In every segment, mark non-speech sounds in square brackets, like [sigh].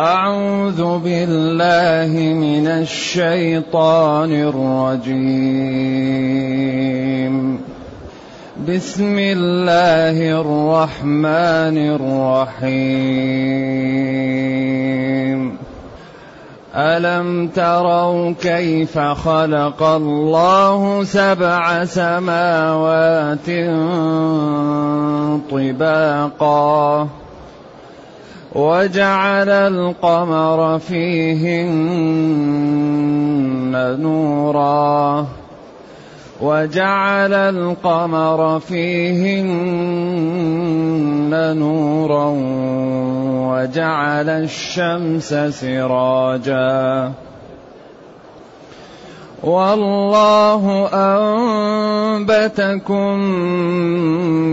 أعوذ بالله من الشيطان الرجيم. بسم الله الرحمن الرحيم. ألم تروا كيف خلق الله سبع سماوات طباقاً؟ وجعل القمر فيهن نورا. وجعل القمر فيهن نورا. وجعل الشمس سراجا. والله أنبتكم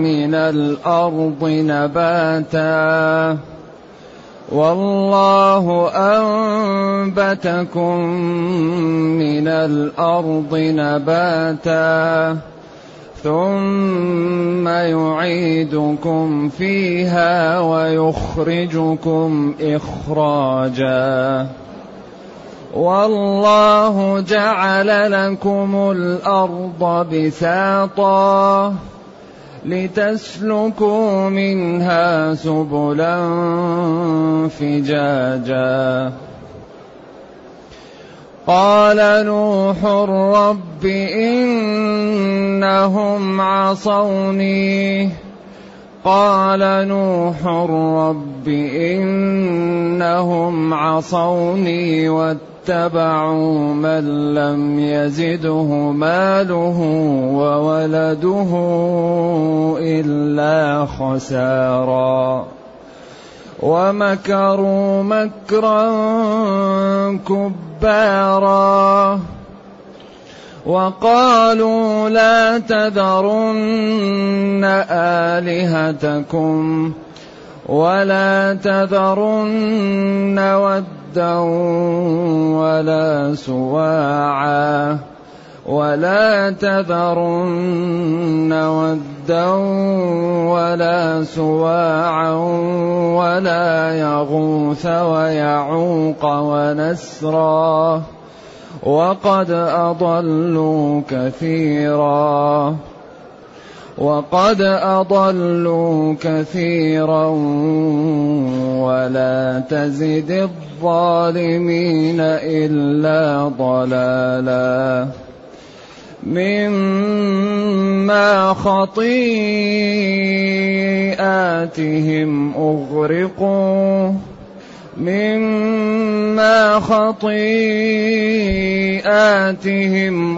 من الأرض نباتا. والله أنبتكم من الأرض نباتا ثم يعيدكم فيها ويخرجكم إخراجا. والله جعل لكم الأرض بساطا. لتسلكوا منها سبلا فجاجا. قال نوح رب إنهم عصوني. قال نوح رب إنهم عصوني اتبعوا من لم يزده ماله وولده إلا خسارا. ومكروا مكرا كبارا. وقالوا لا تذرن آلهتكم ولا تذرن ود ودا ولا سواعا ولا تذرن ودا ولا سواعا ولا يغوث ويعوق ونسرا وقد اضلوا كثيرا وقد أضلوا كثيرا ولا تزد الظالمين إلا ضلالا. مما خطيئاتهم أغرقوا. مما خطيئاتهم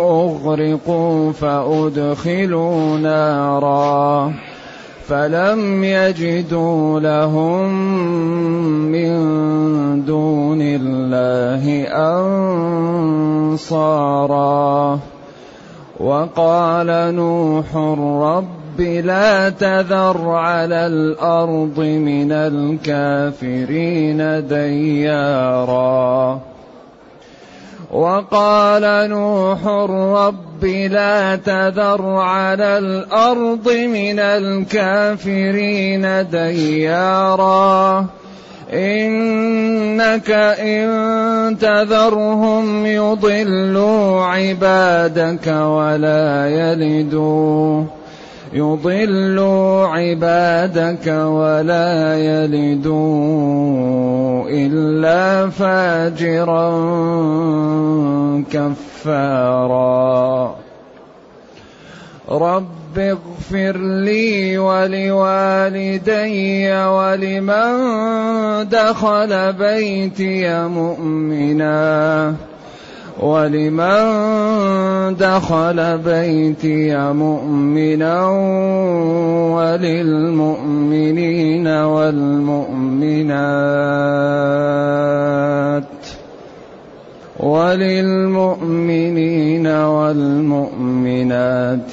أغرقوا فأدخلوا نارا. فلم يجدوا لهم من دون الله أنصارا. وقال نوح رب رب لا تذر على الأرض من الكافرين ديارا. وقال نوح رب لا تذر على الأرض من الكافرين ديارا. إنك إن تذرهم يضلوا عبادك ولا يلدوا. يضلوا عبادك ولا يلدوا إلا فاجرا كفارا. رب اغفر لي ولوالدي ولمن دخل بيتي مؤمنا. ولمن دخل بيتي مؤمنا وللمؤمنين والمؤمنات وللمؤمنين والمؤمنات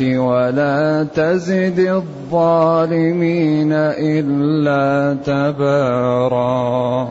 ولا تزد الظالمين إلا تباراً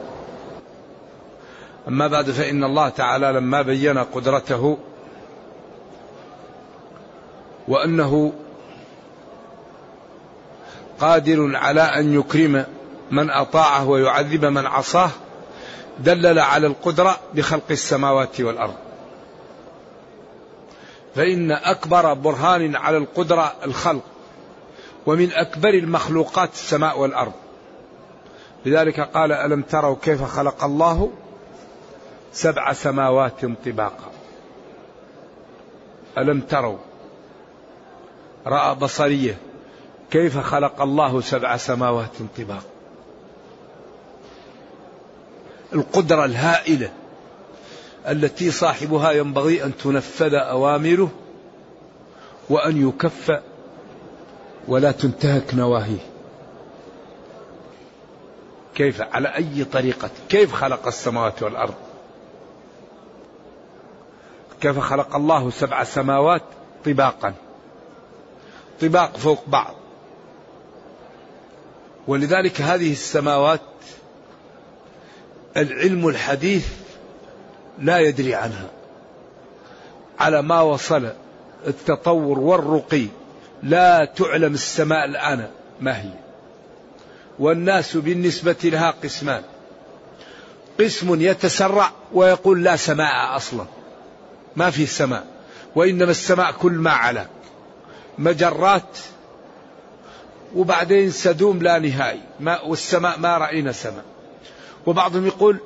أما بعد فإن الله تعالى لما بين قدرته وأنه قادر على أن يكرم من أطاعه ويعذب من عصاه دلل على القدرة بخلق السماوات والأرض. فإن أكبر برهان على القدرة الخلق ومن أكبر المخلوقات السماء والأرض. لذلك قال ألم تروا كيف خلق الله؟ سبع سماوات طباقا. ألم تروا رأى بصرية كيف خلق الله سبع سماوات طباقا القدرة الهائلة التي صاحبها ينبغي أن تنفذ أوامره وأن يكف ولا تنتهك نواهيه. كيف؟ على أي طريقة؟ كيف خلق السماوات والأرض؟ كيف خلق الله سبع سماوات طباقا. طباق فوق بعض. ولذلك هذه السماوات العلم الحديث لا يدري عنها. على ما وصل التطور والرقي لا تعلم السماء الآن ما هي. والناس بالنسبة لها قسمان. قسم يتسرع ويقول لا سماء أصلا. ما في سماء وإنما السماء كل ما علا مجرات وبعدين سدوم لا نهائي. ما والسماء ما رأينا سماء. وبعضهم يقول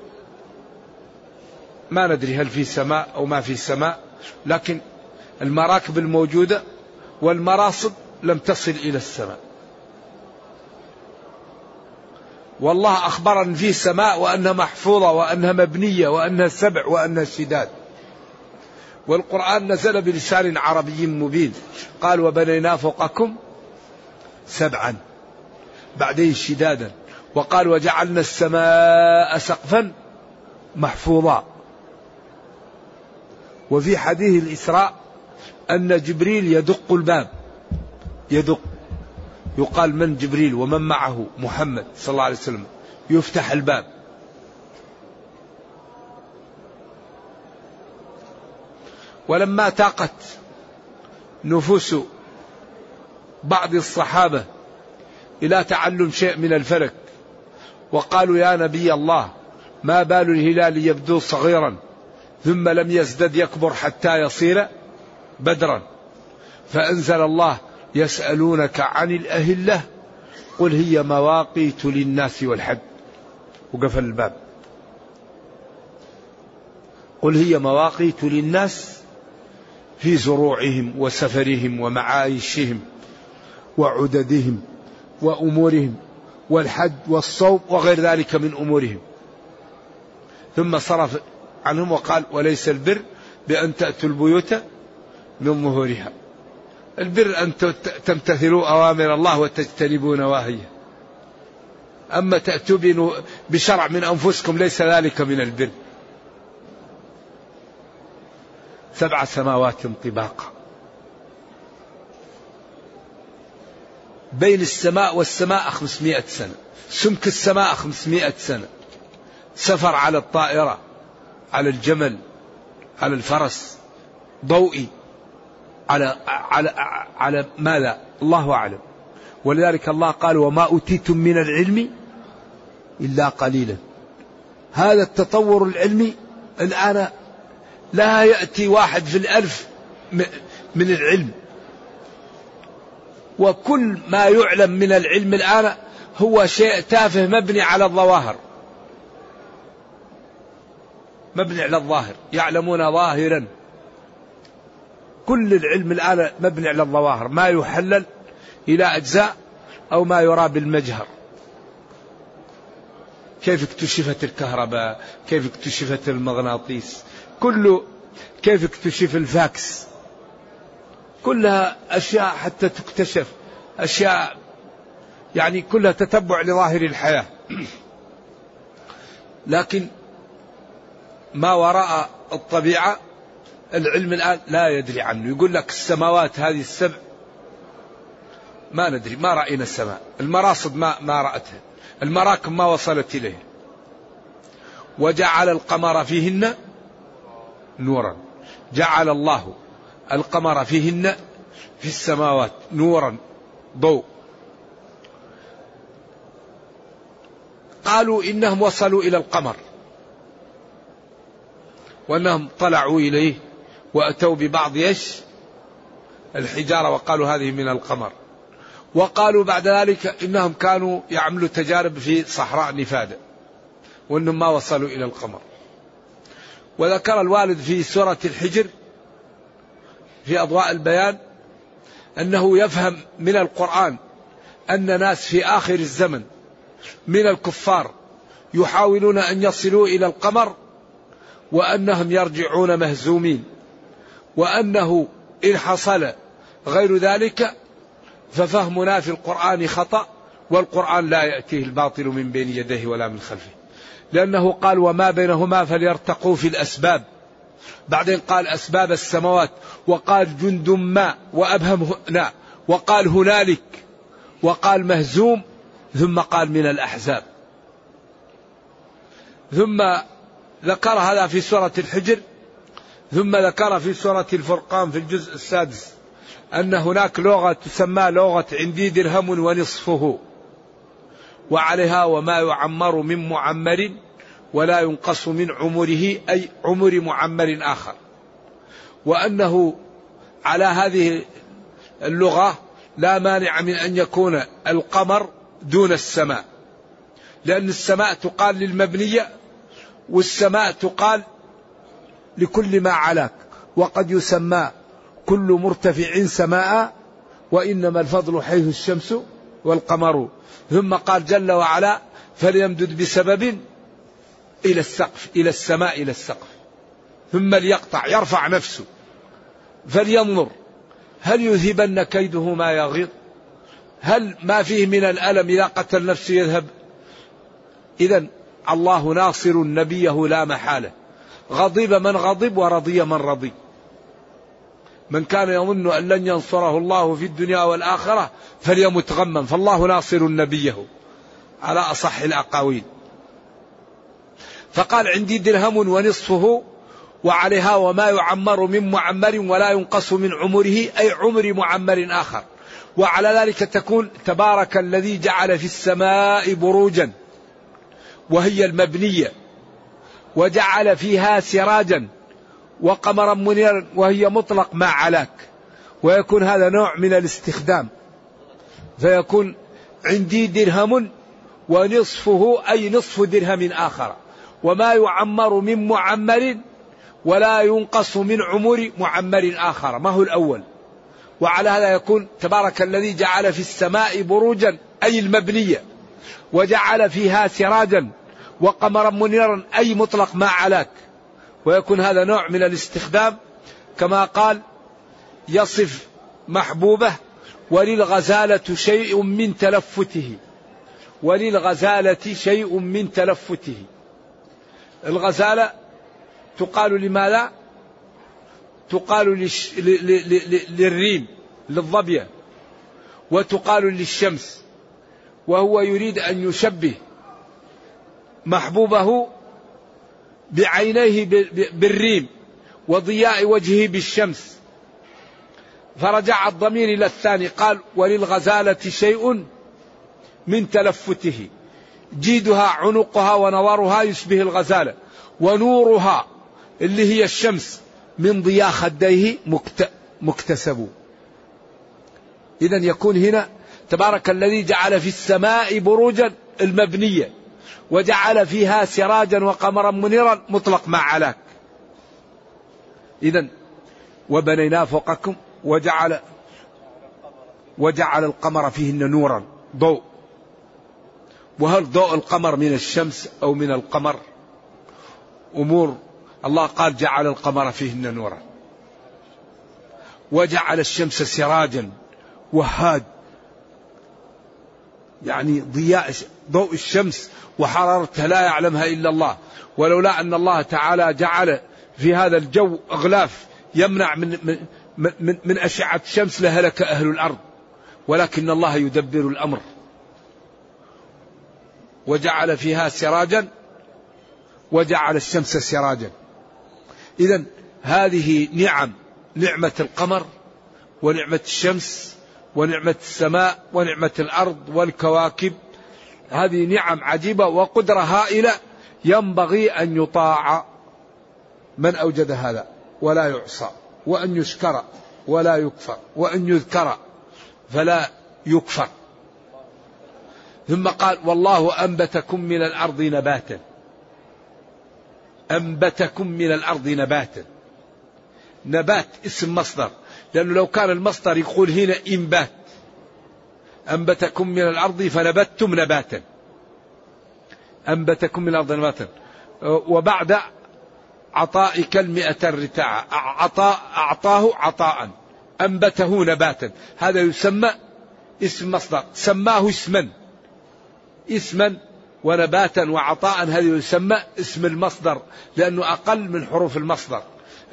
ما ندري هل في سماء أو ما في سماء لكن المراكب الموجودة والمراصد لم تصل إلى السماء. والله أخبر أن في سماء وأنها محفوظة وأنها مبنية وأنها سبع وأنها شداد. والقرآن نزل بلسان عربي مبين. قال وبنينا فوقكم سبعا بعدين شدادا. وقال وجعلنا السماء سقفا محفوظا. وفي حديث الإسراء أن جبريل يدق الباب. يدق. يقال من جبريل ومن معه محمد صلى الله عليه وسلم. يفتح الباب. ولما تاقت نفوس بعض الصحابة إلى تعلم شيء من الفلك وقالوا يا نبي الله ما بال الهلال يبدو صغيرا ثم لم يزدد يكبر حتى يصير بدرا. فأنزل الله يسألونك عن الأهلة قل هي مواقيت للناس والحج وقفل الباب. قل هي مواقيت للناس في زروعهم وسفرهم ومعايشهم وعددهم وأمورهم والحج والصوم وغير ذلك من أمورهم. ثم صرف عنهم وقال وليس البر بأن تأتوا البيوت من ظهورها. البر أن تمتثلوا أوامر الله وتجتنبوا نواهيه. أما تأتوا بشرع من أنفسكم ليس ذلك من البر. سبع سماوات طباقا بين السماء والسماء خمسمائة سنة سمك السماء خمسمائة سنة سفر على الطائرة على الجمل على الفرس ضوئي على على على ماذا؟ الله أعلم. ولذلك الله قال: وما أوتيتم من العلم إلا قليلا. هذا التطور العلمي الآن لا يأتي واحد في الألف من العلم. وكل ما يعلم من العلم الآن هو شيء تافه مبني على الظواهر. مبني على الظاهر يعلمون ظاهرا. كل العلم الآن مبني على الظواهر ما يحلل إلى أجزاء أو ما يرى بالمجهر. كيف اكتشفت الكهرباء؟ كيف اكتشفت المغناطيس؟ كل كيف اكتشف الفاكس؟ كلها أشياء حتى تكتشف أشياء يعني كلها تتبع لظاهر الحياة. [clears throat] لكن ما وراء الطبيعة العلم الآن لا يدري عنه. يقول لك السماوات هذه السبع ما ندري ما رأينا السماء. المراصد ما, ما رأتها. المراكب ما وصلت إليه وجعل القمر فيهن نورا. جعل الله القمر فيهن في السماوات نورا ضوء. قالوا إنهم وصلوا إلى القمر. وأنهم طلعوا إليه وأتوا ببعض إيش؟ الحجارة وقالوا هذه من القمر. وقالوا بعد ذلك إنهم كانوا يعملوا تجارب في صحراء نفاده وإنهم ما وصلوا إلى القمر. وذكر الوالد في سورة الحجر في أضواء البيان أنه يفهم من القرآن أن ناس في آخر الزمن من الكفار يحاولون أن يصلوا إلى القمر وأنهم يرجعون مهزومين وأنه إن حصل غير ذلك ففهمنا في القرآن خطأ والقرآن لا يأتيه الباطل من بين يديه ولا من خلفه. لأنه قال وما بينهما فليرتقوا في الأسباب. بعدين قال أسباب السماوات. وقال جند ما وأبهم هنا وقال هنالك. وقال مهزوم. ثم قال من الأحزاب. ثم ذكر هذا في سورة الحجر. ثم ذكر في سورة الفرقان في الجزء السادس أن هناك لغة تسمى لغة عندي درهم ونصفه. وعليها وما يعمر من معمر ولا ينقص من عمره أي عمر معمر آخر. وأنه على هذه اللغة لا مانع من أن يكون القمر دون السماء. لأن السماء تقال للمبنية والسماء تقال لكل ما علاك. وقد يسمى كل مرتفع سماء وإنما الفضل حيث الشمس والقمر. ثم قال جل وعلا فليمدد بسبب إلى السقف إلى السماء إلى السقف. ثم ليقطع يرفع نفسه. فلينظر هل يذهبن كيده ما يغيظ؟ هل ما فيه من الألم إذا قتل نفسه يذهب؟ إذا الله ناصر نبيه لا محالة. غضب من غضب ورضي من رضي. من كان يظن أن لن ينصره الله في الدنيا والآخرة فليمت غما. فالله ناصر نبيه. على أصح الأقاويل. فقال عندي درهم ونصفه وعليها وما يعمر من معمر ولا ينقص من عمره أي عمر معمر آخر. وعلى ذلك تكون تبارك الذي جعل في السماء بروجا وهي المبنية وجعل فيها سراجا وقمرا منيرا وهي مطلق ما علاك. ويكون هذا نوع من الاستخدام. فيكون عندي درهم ونصفه أي نصف درهم آخر. وما يعمر من معمر ولا ينقص من عمر معمر آخر. ما هو الأول؟ وعلى هذا يكون تبارك الذي جعل في السماء بروجا أي المبنية. وجعل فيها سراجا وقمرا منيرا أي مطلق ما علاك. ويكون هذا نوع من الاستخدام كما قال يصف محبوبه وللغزالة شيء من تلفته وللغزالة شيء من تلفته. الغزالة تقال لماذا؟ تقال للش... ل... ل... ل... للريم للظبية وتقال للشمس وهو يريد أن يشبه محبوبه بعينيه بالريم وضياء وجهه بالشمس. فرجع الضمير إلى الثاني قال وللغزالة شيء من تلفته. جيدها عنقها ونورها يشبه الغزالة ونورها اللي هي الشمس من ضياء خديه مكتسب. إذا يكون هنا تبارك الذي جعل في السماء بروجا المبنية. وجعل فيها سراجا وقمرا منيرا مطلق ما علاك. إذا وبنينا فوقكم وجعل وجعل القمر فيهن نورا ضوء. وهل ضوء القمر من الشمس أو من القمر؟ أمور الله قال جعل القمر فيهن نورا. وجعل الشمس سراجا وهاد يعني ضياء ضوء الشمس وحرارتها لا يعلمها إلا الله. ولولا أن الله تعالى جعل في هذا الجو إغلاف يمنع من, من, من, من أشعة الشمس لهلك أهل الأرض. ولكن الله يدبر الأمر. وجعل فيها سراجا وجعل الشمس سراجا. إذا هذه نعم نعمة القمر ونعمة الشمس ونعمة السماء ونعمة الأرض والكواكب هذه نعم عجيبة وقدرة هائلة ينبغي أن يطاع من أوجد هذا ولا يعصى وأن يشكر ولا يكفر وأن يذكر فلا يكفر. ثم قال والله أنبتكم من الأرض نباتا. أنبتكم من الأرض نباتا. نبات اسم مصدر لأنه لو كان المصدر يقول هنا إنبات أنبتكم من الأرض فنبتتم نباتا. أنبتكم من الأرض نباتا. وبعد عطائك المئة الرتاع عطاء أعطاه عطاء. أنبته نباتا. هذا يسمى اسم مصدر. سماه اسما. اسما ونباتا وعطاء. هذا يسمى اسم المصدر. لأنه أقل من حروف المصدر.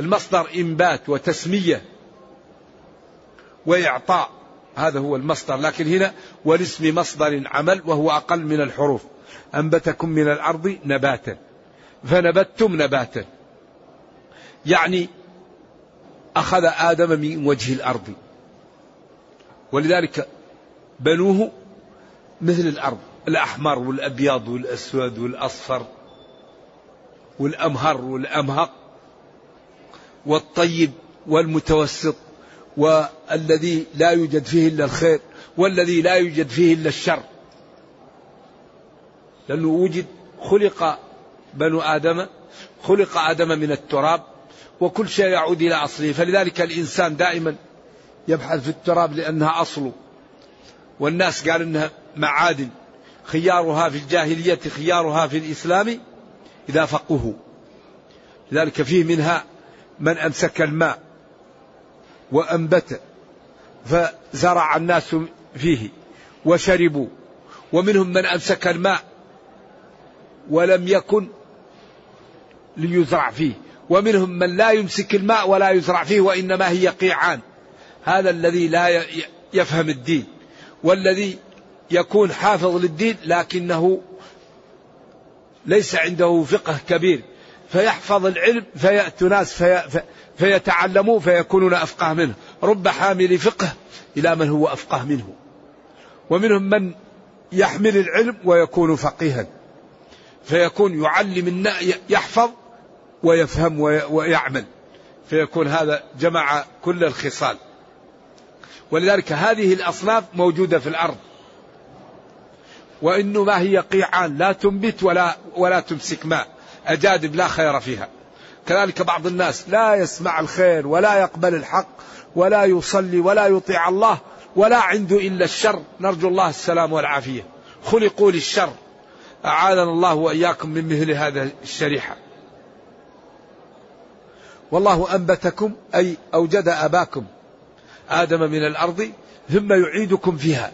المصدر إنبات وتسمية. وإعطاء. هذا هو المصدر. لكن هنا والاسم مصدر عمل وهو أقل من الحروف. أنبتكم من الأرض نباتا. فنبتتم نباتا. يعني أخذ آدم من وجه الأرض. ولذلك بنوه مثل الأرض. الأحمر والأبيض والأسود والأصفر والأمهر والأمهق والطيب والمتوسط. والذي لا يوجد فيه إلا الخير والذي لا يوجد فيه إلا الشر. لأنه وجد خلق بنو آدم خلق آدم من التراب وكل شيء يعود إلى أصله. فلذلك الإنسان دائما يبحث في التراب لأنها أصله. والناس قال إنها معادن. خيارها في الجاهلية خيارها في الإسلام إذا فقهوا. لذلك فيه منها من أمسك الماء. وأنبت فزرع الناس فيه وشربوا ومنهم من أمسك الماء ولم يكن ليزرع فيه ومنهم من لا يمسك الماء ولا يزرع فيه وإنما هي قيعان. هذا الذي لا يفهم الدين والذي يكون حافظ للدين لكنه ليس عنده فقه كبير. فيحفظ العلم فيأتي ناس في فيتعلموا فيكونون أفقه منه. رب حامل فقه إلى من هو أفقه منه. ومنهم من يحمل العلم ويكون فقيها. فيكون يعلم يحفظ ويفهم ويعمل. فيكون هذا جمع كل الخصال. ولذلك هذه الأصناف موجودة في الأرض. وإنه ما هي قيعان لا تنبت ولا ولا تمسك ماء. أجادب لا خير فيها. كذلك بعض الناس لا يسمع الخير ولا يقبل الحق ولا يصلي ولا يطيع الله ولا عنده إلا الشر. نرجو الله السلام والعافية. خلقوا للشر أعاذنا الله وإياكم من مثل هذا الشريحة. والله أنبتكم أي أوجد أباكم آدم من الأرض ثم يعيدكم فيها.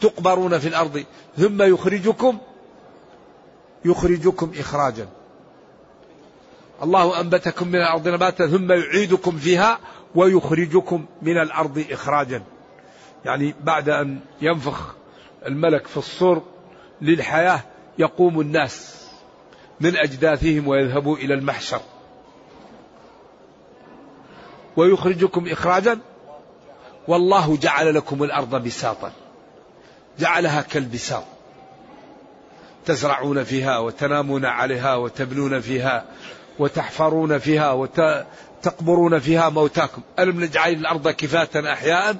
تقبرون في الأرض ثم يخرجكم يخرجكم إخراجا. الله أنبتكم من الأرض نباتا ثم يعيدكم فيها ويخرجكم من الأرض إخراجا. يعني بعد أن ينفخ الملك في الصور للحياة يقوم الناس من أجداثهم ويذهبوا إلى المحشر. ويخرجكم إخراجا. والله جعل لكم الأرض بساطا. جعلها كالبساط. تزرعون فيها وتنامون عليها وتبنون فيها وتحفرون فيها وتقبرون فيها موتاكم. ألم نجعل الأرض كفاة أحياء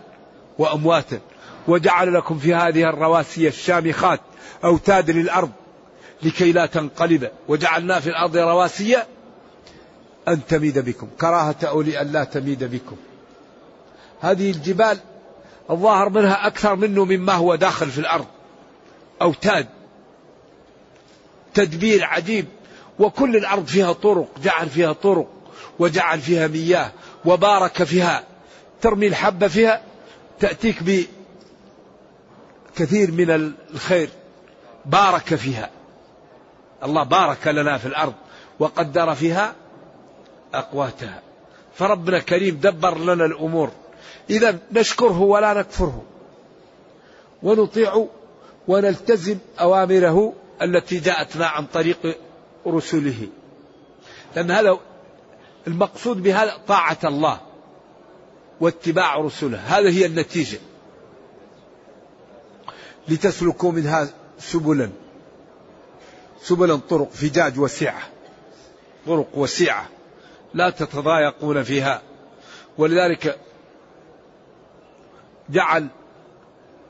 وأمواتا. وجعل لكم في هذه الرواسي الشامخات أوتاد للأرض لكي لا تنقلب. وجعلنا في الأرض رواسي أن تميد بكم. كراهة أولي أن لا تميد بكم. هذه الجبال الظاهر منها أكثر منه مما هو داخل في الأرض. أوتاد. تدبير عجيب. وكل الأرض فيها طرق جعل فيها طرق وجعل فيها مياه وبارك فيها ترمي الحبة فيها تأتيك بكثير من الخير بارك فيها. الله بارك لنا في الأرض وقدر فيها أقواتها. فربنا كريم دبر لنا الأمور. إذا نشكره ولا نكفره. ونطيع ونلتزم أوامره التي جاءتنا عن طريق رسله. لأن هذا المقصود بهذا طاعة الله واتباع رسله. هذه هي النتيجة. لتسلكوا منها سبلا. سبلا طرق فجاج وسعة طرق وسعة لا تتضايقون فيها. ولذلك جعل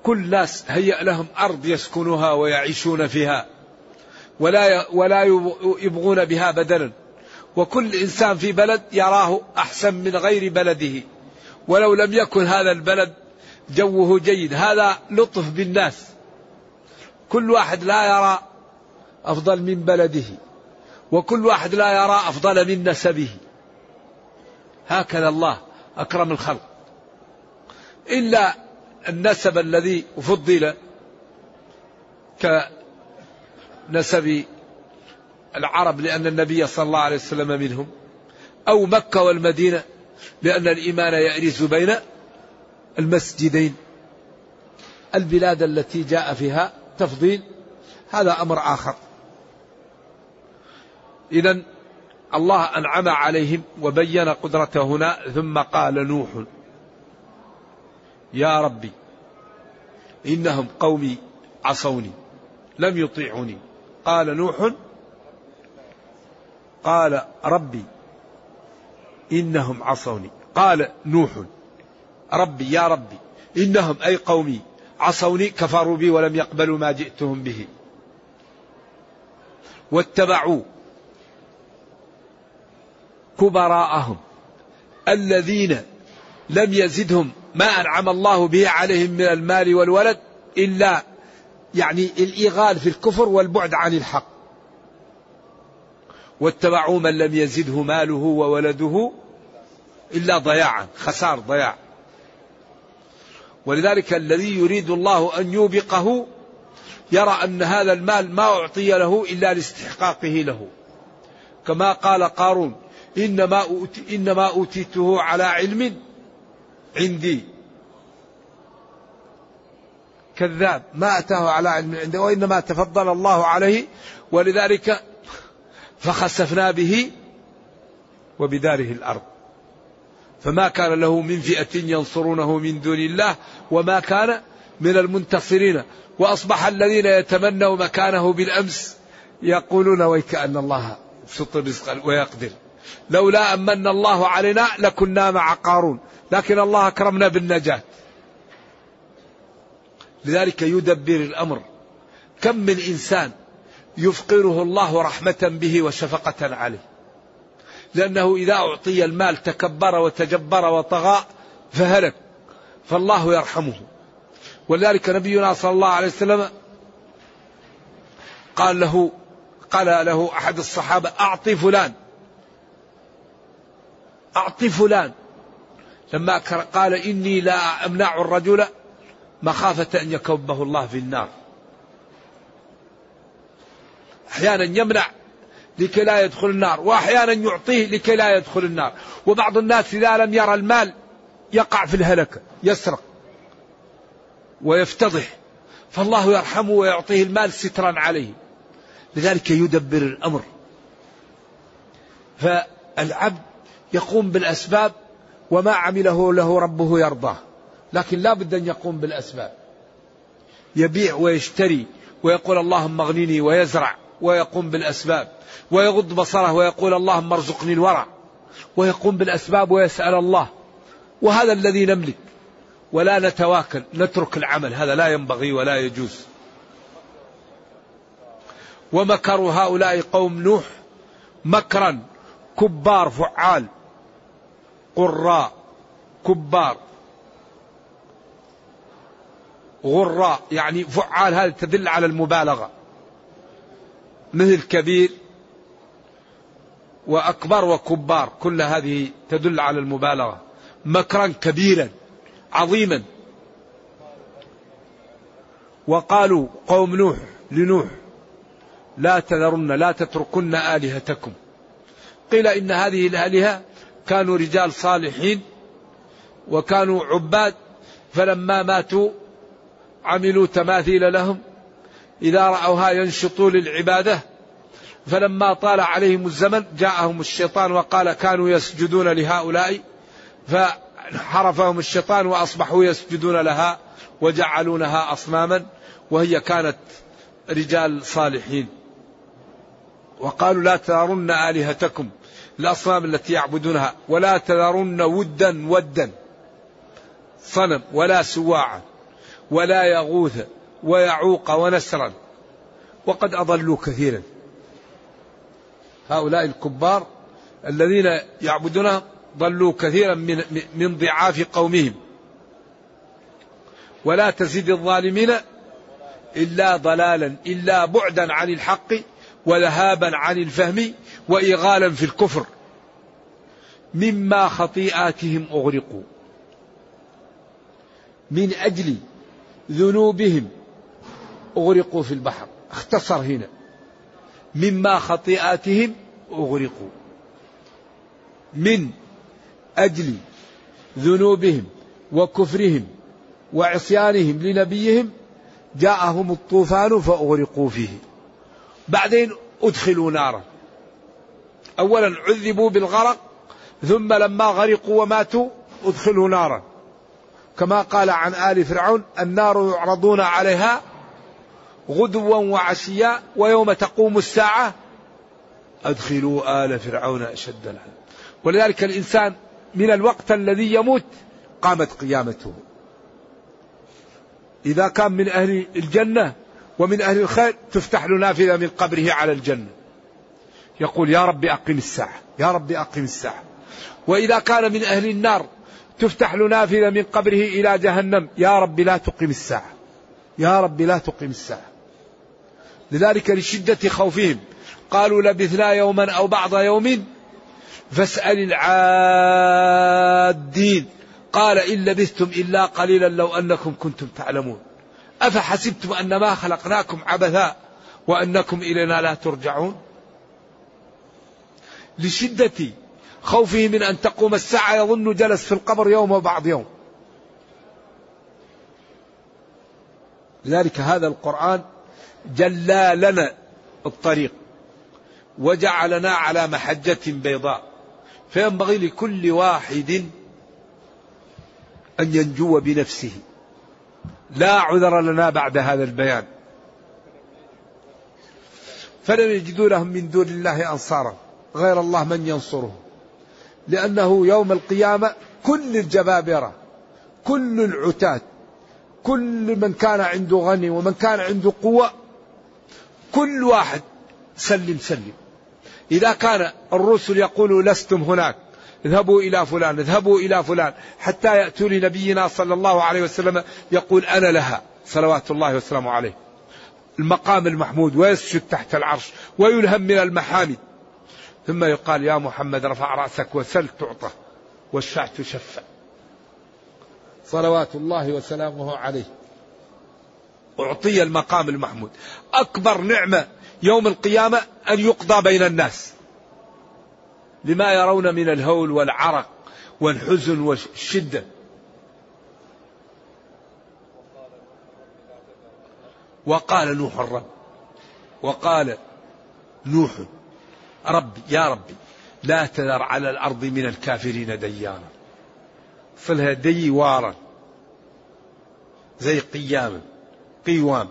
كل ناس هيأ لهم أرض يسكنها ويعيشون فيها. ولا ولا يبغون بها بدلا. وكل إنسان في بلد يراه أحسن من غير بلده. ولو لم يكن هذا البلد جوه جيد. هذا لطف بالناس. كل واحد لا يرى أفضل من بلده. وكل واحد لا يرى أفضل من نسبه. هكذا الله أكرم الخلق. إلا النسب الذي فضل كنسب العرب لأن النبي صلى الله عليه وسلم منهم أو مكة والمدينة لأن الإيمان يأرز بين المسجدين. البلاد التي جاء فيها تفضيل هذا أمر آخر. إذا الله أنعم عليهم وبين قدرته هنا ثم قال نوح يا ربي إنهم قومي عصوني لم يطيعوني. قال نوح قال ربي إنهم عصوني. قال نوح ربي يا ربي إنهم أي قومي عصوني كفروا بي ولم يقبلوا ما جئتهم به. واتبعوا كبراءهم الذين لم يزدهم ما أنعم الله به عليهم من المال والولد إلا يعني الإيغال في الكفر والبعد عن الحق. واتبعوا من لم يزده ماله وولده إلا ضياعا خسار ضياع. ولذلك الذي يريد الله أن يوبقه يرى أن هذا المال ما أعطي له إلا لاستحقاقه له. كما قال قارون إنما, أوتي إنما أوتيته على علم عندي. كذاب ما أتاه على علم عنده وإنما تفضل الله عليه ولذلك فخسفنا به وبداره الأرض. فما كان له من فئة ينصرونه من دون الله وما كان من المنتصرين. وأصبح الذين يتمنوا مكانه بالأمس يقولون ويكأن الله يبسط الرزق ويقدر. لولا أمن الله علينا لكنا مع قارون لكن الله أكرمنا بالنجاة. لذلك يدبر الأمر. كم من إنسان يفقره الله رحمة به وشفقة عليه. لأنه إذا أعطي المال تكبر وتجبر وطغى فهلك. فالله يرحمه. ولذلك نبينا صلى الله عليه وسلم قال له قال له أحد الصحابة أعطي فلان. أعطي فلان. لما قال إني لا أمنع الرجل مخافة أن يكبه الله في النار. أحيانا يمنع لكي لا يدخل النار وأحيانا يعطيه لكي لا يدخل النار. وبعض الناس إذا لم يرى المال يقع في الهلكة يسرق ويفتضح. فالله يرحمه ويعطيه المال سترا عليه. لذلك يدبر الأمر. فالعبد يقوم بالأسباب وما عمله له ربه يرضاه. لكن لا بد أن يقوم بالأسباب. يبيع ويشتري ويقول اللهم اغنني ويزرع ويقوم بالأسباب. ويغض بصره ويقول اللهم ارزقني الورع. ويقوم بالأسباب ويسأل الله. وهذا الذي نملك. ولا نتواكل نترك العمل. هذا لا ينبغي ولا يجوز. ومكروا هؤلاء قوم نوح مكرا كبار فعال قراء كبار. غراء يعني فعال هذا تدل على المبالغة. مثل كبير وأكبر وكبار كل هذه تدل على المبالغة. مكرا كبيرا عظيما. وقالوا قوم نوح لنوح لا تذرن لا تتركن آلهتكم. قيل إن هذه الآلهة كانوا رجال صالحين وكانوا عباد فلما ماتوا عملوا تماثيل لهم إذا رأوها ينشطوا للعبادة. فلما طال عليهم الزمن جاءهم الشيطان وقال كانوا يسجدون لهؤلاء فحرفهم الشيطان وأصبحوا يسجدون لها وجعلونها أصناما وهي كانت رجال صالحين. وقالوا لا تذرن آلهتكم الأصنام التي يعبدونها ولا تذرن ودا ودا صنم ولا سواعا. ولا يغوث ويعوق ونسرا. وقد أضلوا كثيرا. هؤلاء الكبار الذين يعبدونها ضلوا كثيرا من من ضعاف قومهم. ولا تزيد الظالمين إلا ضلالا إلا بعدا عن الحق وذهابا عن الفهم وايغالا في الكفر. مما خطيئاتهم أغرقوا. من أجل ذنوبهم. أغرقوا في البحر. اختصر هنا. مما خطيئاتهم أغرقوا. من أجل ذنوبهم وكفرهم وعصيانهم لنبيهم جاءهم الطوفان فأغرقوا فيه. بعدين أدخلوا نارا. اولا عذبوا بالغرق ثم لما غرقوا وماتوا أدخلوا نارا. كما قال عن آل فرعون النار يعرضون عليها غدوا وعشيا ويوم تقوم الساعة. أدخلوا آل فرعون أشد العذاب. ولذلك الإنسان من الوقت الذي يموت قامت قيامته. إذا كان من أهل الجنة ومن أهل الخير تفتح له نافذة من قبره على الجنة. يقول يا رب أقم الساعة يا رب أقم الساعة. وإذا كان من أهل النار تفتح له نافذة من قبره إلى جهنم. يا رب لا تقم الساعة. يا رب لا تقم الساعة. لذلك لشدة خوفهم قالوا لبثنا يوما أو بعض يوم فاسأل العادين. قال إن لبثتم إلا قليلا لو أنكم كنتم تعلمون. أفحسبتم أنما خلقناكم عبثا وأنكم إلينا لا ترجعون؟ لشدة خوفه من أن تقوم الساعة يظن جلس في القبر يوم وبعض يوم. لذلك هذا القرآن جلى لنا الطريق وجعلنا على محجة بيضاء. فينبغي لكل واحد أن ينجو بنفسه. لا عذر لنا بعد هذا البيان. فلم يجدوا لهم من دون الله أنصارا غير الله من ينصره. لأنه يوم القيامة كل الجبابرة كل العتاة كل من كان عنده غني ومن كان عنده قوة كل واحد سلم سلم. إذا كان الرسل يقولوا لستم هناك اذهبوا إلى فلان اذهبوا إلى فلان حتى يأتوا لنبينا صلى الله عليه وسلم يقول أنا لها صلوات الله وسلامه عليه. المقام المحمود ويسجد تحت العرش ويلهم من المحامد. ثم يقال يا محمد رفع رأسك وسل تعطى واشفع تشفع صلوات الله وسلامه عليه. أعطي المقام المحمود. أكبر نعمة يوم القيامة أن يقضى بين الناس. لما يرون من الهول والعرق والحزن والشدة. وقال نوح الرب. وقال نوح ربي يا ربي لا تذر على الأرض من الكافرين ديارا صلها ديوارا زي قياما قيوام.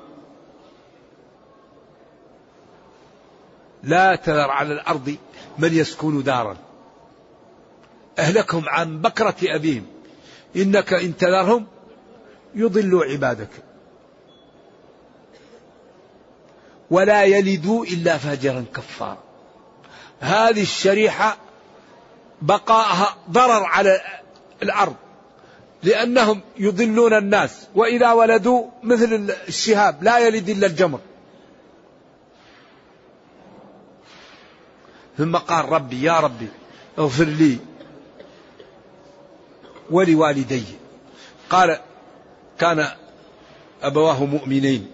لا تذر على الأرض من يسكن دارا. أهلكهم عن بكرة أبيهم. إنك إن تذرهم يضلوا عبادك. ولا يلدوا إلا فاجرا كفارا. هذه الشريحة بقاءها ضرر على الأرض لأنهم يضلون الناس وإذا ولدوا مثل الشهاب لا يلد إلا الجمر. ثم قال ربي يا ربي اغفر لي ولوالدي. قال كان أبواه مؤمنين.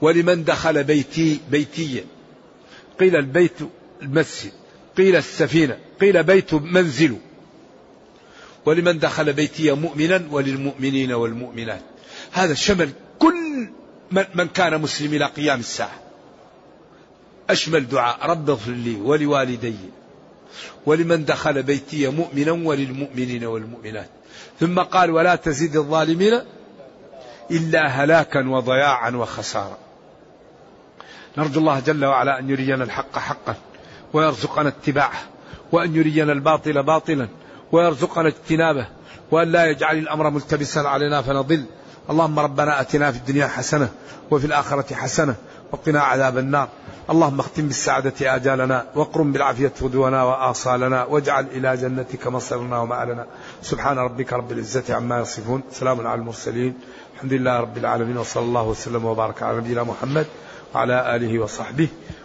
ولمن دخل بيتي بيتيا؟ قيل البيت المسجد قيل السفينة قيل بيت منزل. ولمن دخل بيتي مؤمنا وللمؤمنين والمؤمنات. هذا شمل كل من كان مسلم إلى قيام الساعة. أشمل دعاء رب اغفر لي ولوالدي. ولمن دخل بيتي مؤمنا وللمؤمنين والمؤمنات. ثم قال ولا تزيد الظالمين إلا هلاكا وضياعا وخسارا. نرجو الله جل وعلا أن يرينا الحق حقا. ويرزقنا اتباعه وأن يرينا الباطل باطلا ويرزقنا اجتنابه وأن لا يجعل الأمر ملتبسا علينا فنضل. اللهم ربنا أتنا في الدنيا حسنة وفي الآخرة حسنة وقنا عذاب النار. اللهم اختم بالسعادة آجالنا واقرم بالعافية غدونا وآصالنا واجعل إلى جنتك مصيرنا ومآلنا. سبحان ربك رب العزة عما يصفون. سلام على المرسلين. الحمد لله رب العالمين وصلى الله وسلم وبارك على نبينا محمد وعلى آله وصحبه.